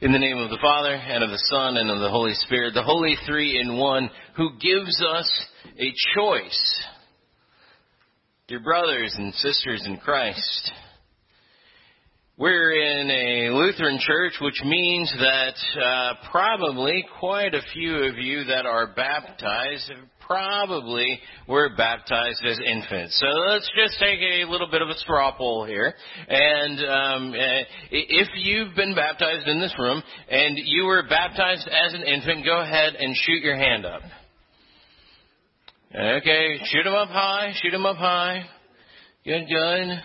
In the name of the Father, and of the Son, and of the Holy Spirit, the Holy Three in One, who gives us a choice. Dear brothers and sisters in Christ, we're in a Lutheran church, which means that uh, probably quite a few of you that are baptized probably were baptized as infants. So let's just take a little bit of a straw poll here. And um, eh, if you've been baptized in this room and you were baptized as an infant, go ahead and shoot your hand up. Okay, shoot them up high, shoot them up high. Good, good.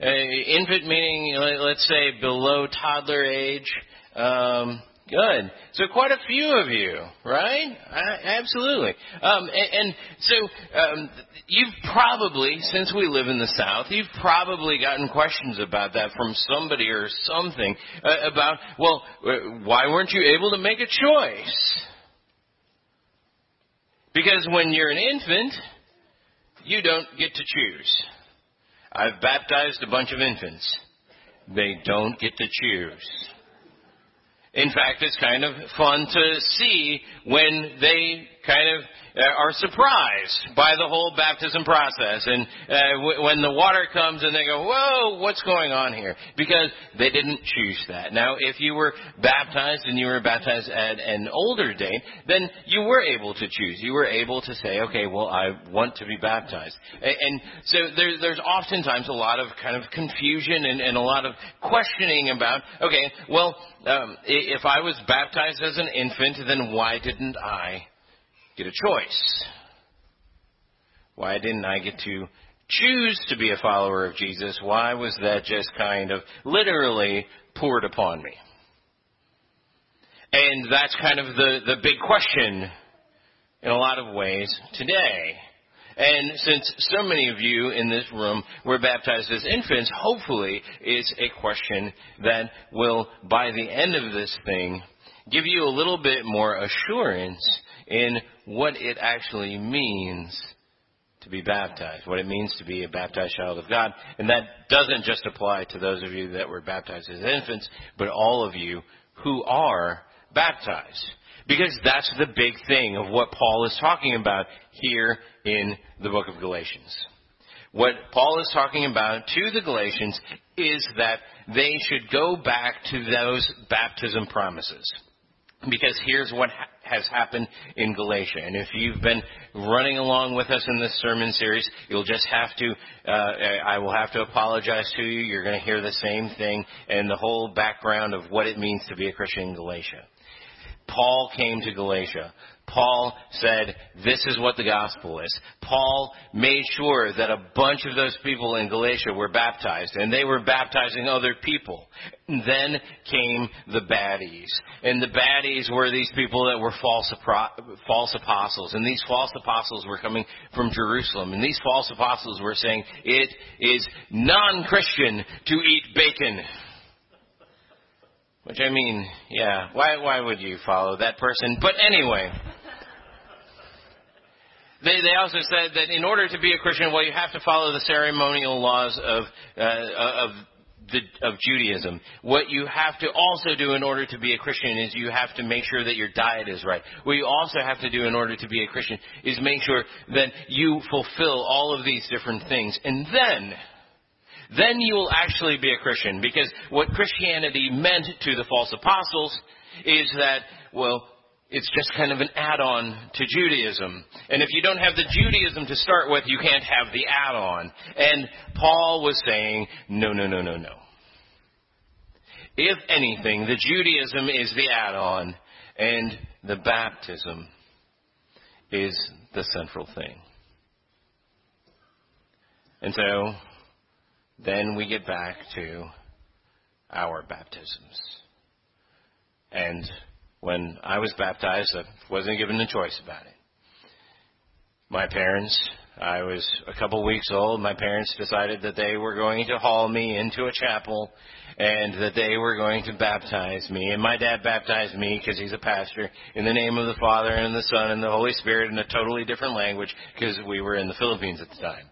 Uh, infant meaning, let's say, below toddler age. Um, good. So quite a few of you, right? absolutely. Um, and, and, so um, you've probably, since we live in the South, you've probably gotten questions about that from somebody or something uh, about, well, uh, why weren't you able to make a choice? Because when you're an infant, you don't get to choose. I've baptized a bunch of infants. They don't get the cheers. In fact, it's kind of fun to see when they kind of uh, are surprised by the whole baptism process. And uh, w- when the water comes and they go, whoa, what's going on here? Because they didn't choose that. Now, if you were baptized and you were baptized at an older date, then you were able to choose. You were able to say, okay, well, I want to be baptized. And, and so there, there's oftentimes a lot of kind of confusion and, and a lot of questioning about, okay, well, um, if I was baptized as an infant, then why didn't I get a choice? Why didn't I get to choose to be a follower of Jesus? Why was that just kind of literally poured upon me? And that's kind of the, the big question in a lot of ways today. And since so many of you in this room were baptized as infants, hopefully it's a question that will, by the end of this thing, give you a little bit more assurance in what it actually means to be baptized, what it means to be a baptized child of God. And that doesn't just apply to those of you that were baptized as infants, but all of you who are baptized. Because that's the big thing of what Paul is talking about here in the book of Galatians. What Paul is talking about to the Galatians is that they should go back to those baptism promises. Because here's what ha- has happened in Galatia. And if you've been running along with us in this sermon series, you'll just have to, uh, I will have to apologize to you. You're going to hear the same thing and the whole background of what it means to be a Christian in Galatia. Paul came to Galatia. Paul said, this is what the gospel is. Paul made sure that a bunch of those people in Galatia were baptized, and they were baptizing other people. And then came the baddies. And the baddies were these people that were false, false apostles. And these false apostles were coming from Jerusalem. And these false apostles were saying, it is non-Christian to eat bacon. Which I mean, yeah, why why would you follow that person? But anyway, they they also said that in order to be a Christian, well, you have to follow the ceremonial laws of uh, of the, of Judaism. What you have to also do in order to be a Christian is you have to make sure that your diet is right. What you also have to do in order to be a Christian is make sure that you fulfill all of these different things. And then then you will actually be a Christian. Because what Christianity meant to the false apostles is that, well, it's just kind of an add-on to Judaism. And if you don't have the Judaism to start with, you can't have the add-on. And Paul was saying, no, no, no, no, no. If anything, the Judaism is the add-on, and the baptism is the central thing. And so, then we get back to our baptisms. And when I was baptized, I wasn't given a choice about it. My parents, I was a couple weeks old, my parents decided that they were going to haul me into a chapel and that they were going to baptize me. And my dad baptized me because he's a pastor in the name of the Father and the Son and the Holy Spirit in a totally different language because we were in the Philippines at the time.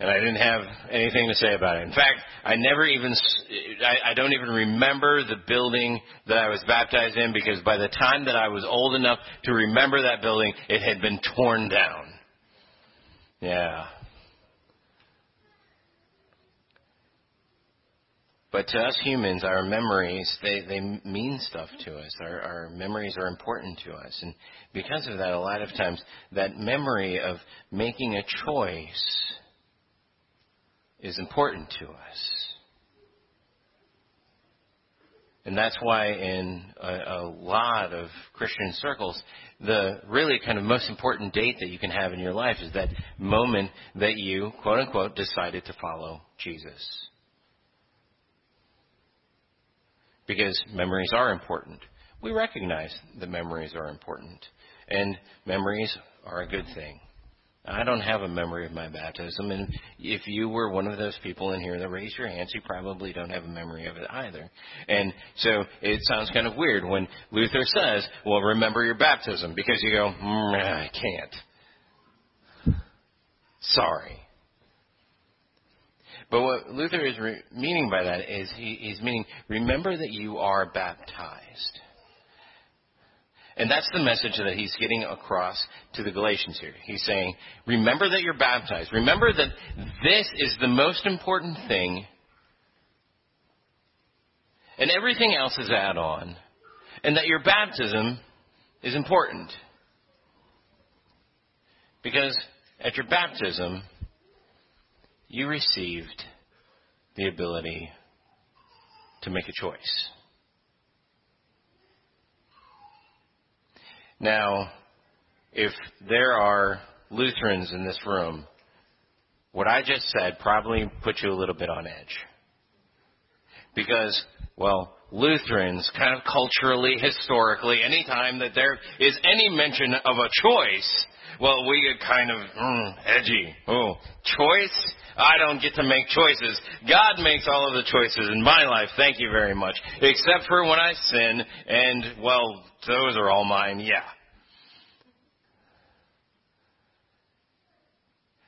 And I didn't have anything to say about it. In fact, I never even, I, I don't even remember the building that I was baptized in because by the time that I was old enough to remember that building, it had been torn down. Yeah. But to us humans, our memories, they, they mean stuff to us. Our, our memories are important to us. And because of that, a lot of times, that memory of making a choice is important to us. And that's why in a, a, lot of Christian circles, the really kind of most important date that you can have in your life is that moment that you, quote unquote, decided to follow Jesus. because memories are important. We recognize that memories are important, and memories are a good thing. I don't have a memory of my baptism, and if you were one of those people in here that raised your hands, you probably don't have a memory of it either. And so it sounds kind of weird when Luther says, well, remember your baptism, because you go, mm, I can't. Sorry. But what Luther is re- meaning by that is he, he's meaning, remember that you are baptized. And that's the message that he's getting across to the Galatians here. He's saying, remember that you're baptized. Remember that this is the most important thing. And everything else is add on. And that your baptism is important. Because at your baptism, you received the ability to make a choice. Now, if there are Lutherans in this room, what I just said probably put you a little bit on edge. Because, well, Lutherans, kind of culturally, historically, anytime that there is any mention of a choice, well, we get kind of mm, edgy. Oh, choice? I don't get to make choices. God makes all of the choices in my life. Thank you very much. Except for when I sin, and, well, those are all mine. Yeah.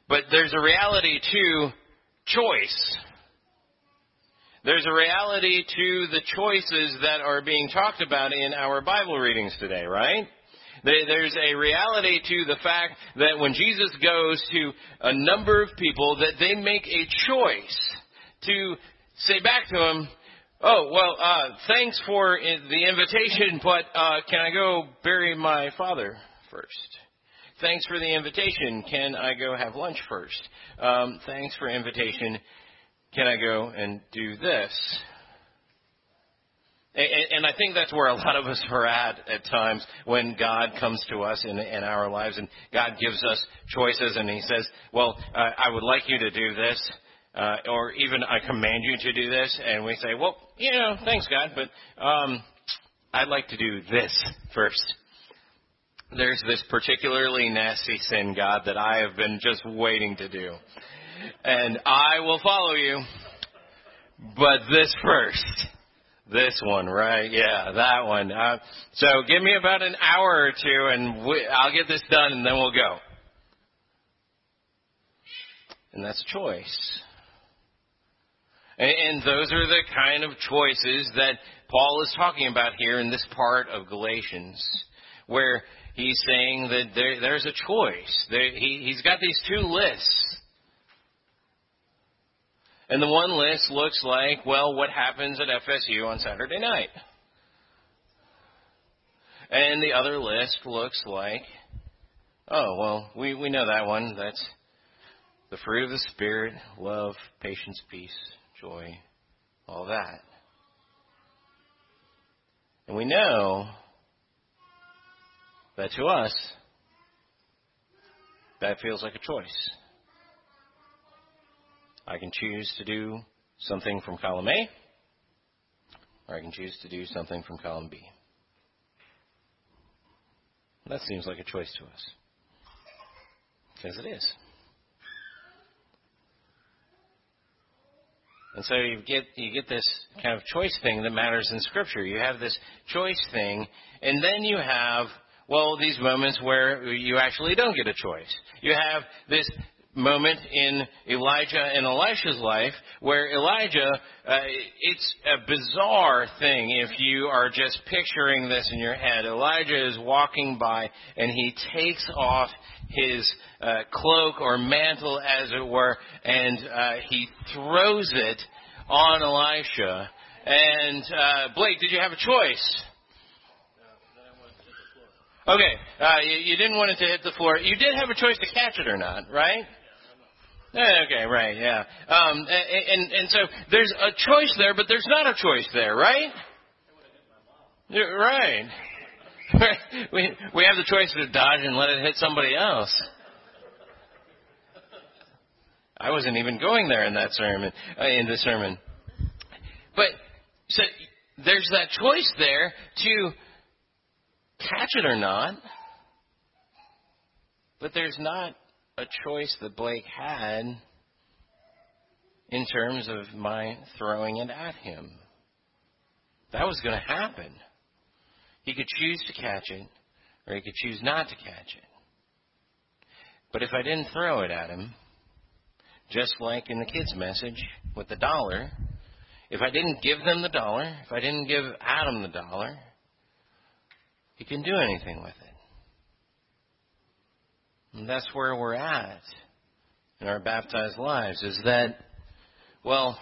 But there's a reality to choice. There's a reality to the choices that are being talked about in our Bible readings today, right? There's a reality to the fact that when Jesus goes to a number of people, that they make a choice to say back to him, Oh, well, uh, thanks for the invitation, but uh, can I go bury my father first? Thanks for the invitation. Can I go have lunch first? Um, thanks for invitation. Can I go and do this? And, I think that's where a lot of us are at at times when God comes to us in, in our lives and God gives us choices and He says, well, uh, I would like you to do this. Uh, or even I command you to do this, and we say, well, you know, thanks God, but um, I'd like to do this first. There's this particularly nasty sin, God, that I have been just waiting to do. And I will follow you, but this first. This one, right? Yeah, that one. Uh, so give me about an hour or two, and we, I'll get this done, and then we'll go. And that's a choice. And, and those are the kind of choices that Paul is talking about here in this part of Galatians, where he's saying that there, there's a choice. There, he, he's got these two lists and the one list looks like, well, what happens at FSU on Saturday night. And the other list looks like, oh, well, we, we know that one. That's the fruit of the Spirit, love, patience, peace, joy, all that. And we know that to us, that feels like a choice. I can choose to do something from column A, or I can choose to do something from column B. That seems like a choice to us. Because it is. And so you get you get this kind of choice thing that matters in Scripture. You have this choice thing, and then you have well these moments where you actually don't get a choice. You have this moment in Elijah and Elisha's life where Elijah, uh, it's a bizarre thing if you are just picturing this in your head. Elijah is walking by and he takes off his uh, cloak or mantle, as it were, and uh, he throws it on Elisha. And uh, Blake, did you have a choice? Okay, uh, you, you didn't want it to hit the floor. You did have a choice to catch it or not, right? Okay, right, yeah. Um, and, and so there's a choice there, but there's not a choice there, right? Right. we we have the choice to dodge and let it hit somebody else. I wasn't even going there in that sermon, uh, in the sermon. But so there's that choice there to catch it or not. But there's not a choice that Blake had in terms of my throwing it at him. That was going to happen. He could choose to catch it, or he could choose not to catch it. But if I didn't throw it at him, just like in the kids' message with the dollar, if I didn't give them the dollar, if I didn't give Adam the dollar, he couldn't do anything with it. That's where we're at in our baptized lives is that, well,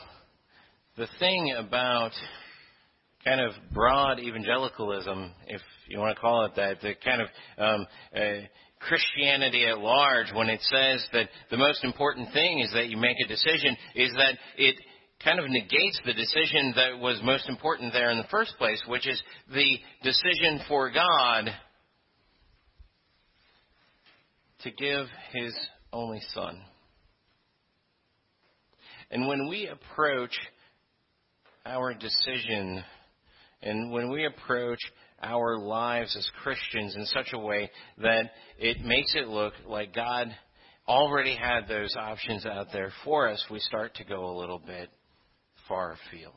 the thing about kind of broad evangelicalism, if you want to call it that, the kind of um, uh, Christianity at large, when it says that the most important thing is that you make a decision, is that it kind of negates the decision that was most important there in the first place, which is the decision for God to give his only son. And when we approach our decision and when we approach our lives as Christians in such a way that it makes it look like God already had those options out there for us, we start to go a little bit far afield.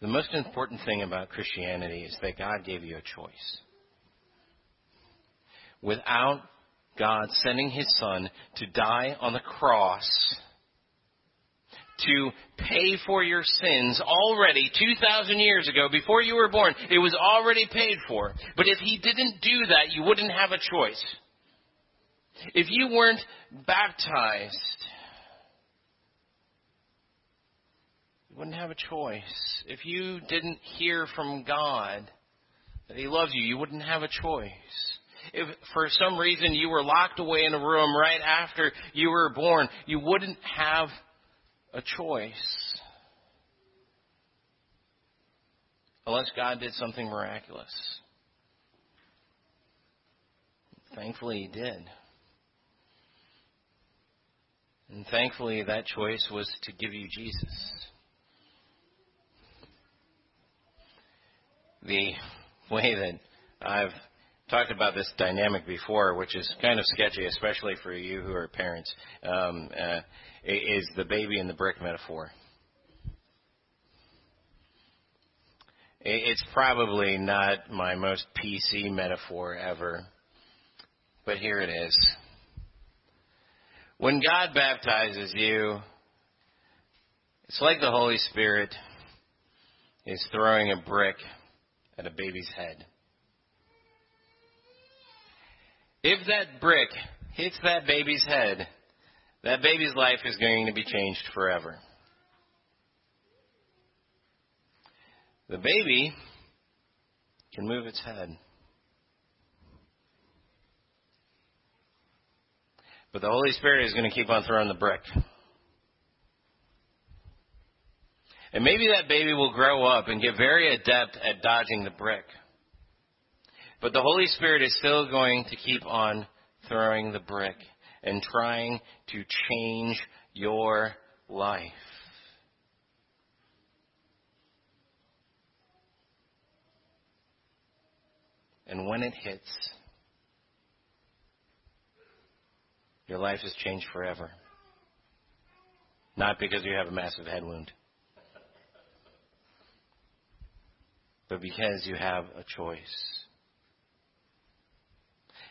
The most important thing about Christianity is that God gave you a choice. Without God sending His Son to die on the cross, to pay for your sins already 2,000 years ago, before you were born, it was already paid for. But if He didn't do that, you wouldn't have a choice. If you weren't baptized, you wouldn't have a choice. If you didn't hear from God that He loves you, you wouldn't have a choice. If for some reason you were locked away in a room right after you were born, you wouldn't have a choice. Unless God did something miraculous. Thankfully, He did. And thankfully, that choice was to give you Jesus. The way that I've talked about this dynamic before, which is kind of sketchy, especially for you who are parents, um, uh, is the baby and the brick metaphor. It's probably not my most PC metaphor ever, but here it is. When God baptizes you, it's like the Holy Spirit is throwing a brick at a baby's head. If that brick hits that baby's head, that baby's life is going to be changed forever. The baby can move its head. But the Holy Spirit is going to keep on throwing the brick. And maybe that baby will grow up and get very adept at dodging the brick. But the Holy Spirit is still going to keep on throwing the brick and trying to change your life. And when it hits, your life has changed forever. Not because you have a massive head wound, but because you have a choice.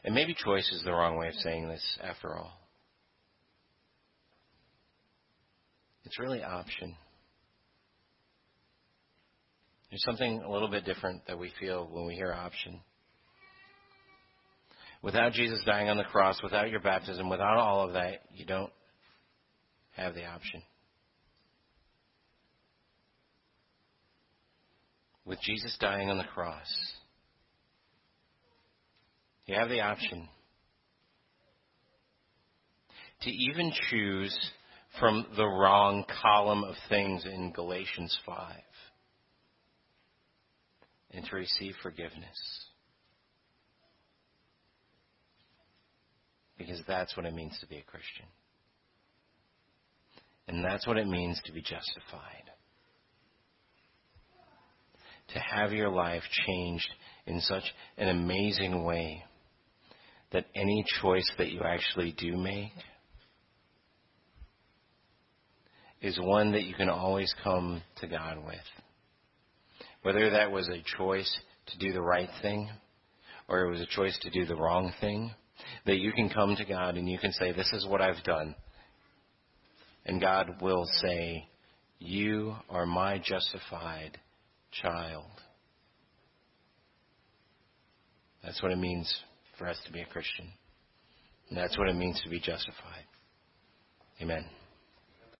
And maybe choice is the wrong way of saying this after all. It's really option. There's something a little bit different that we feel when we hear option. Without Jesus dying on the cross, without your baptism, without all of that, you don't have the option. With Jesus dying on the cross, you have the option to even choose from the wrong column of things in Galatians 5 and to receive forgiveness. Because that's what it means to be a Christian. And that's what it means to be justified. To have your life changed in such an amazing way that any choice that you actually do make is one that you can always come to God with. Whether that was a choice to do the right thing or it was a choice to do the wrong thing, that you can come to God and you can say, This is what I've done. And God will say, You are my justified child. That's what it means for us to be a Christian. And that's what it means to be justified. Amen.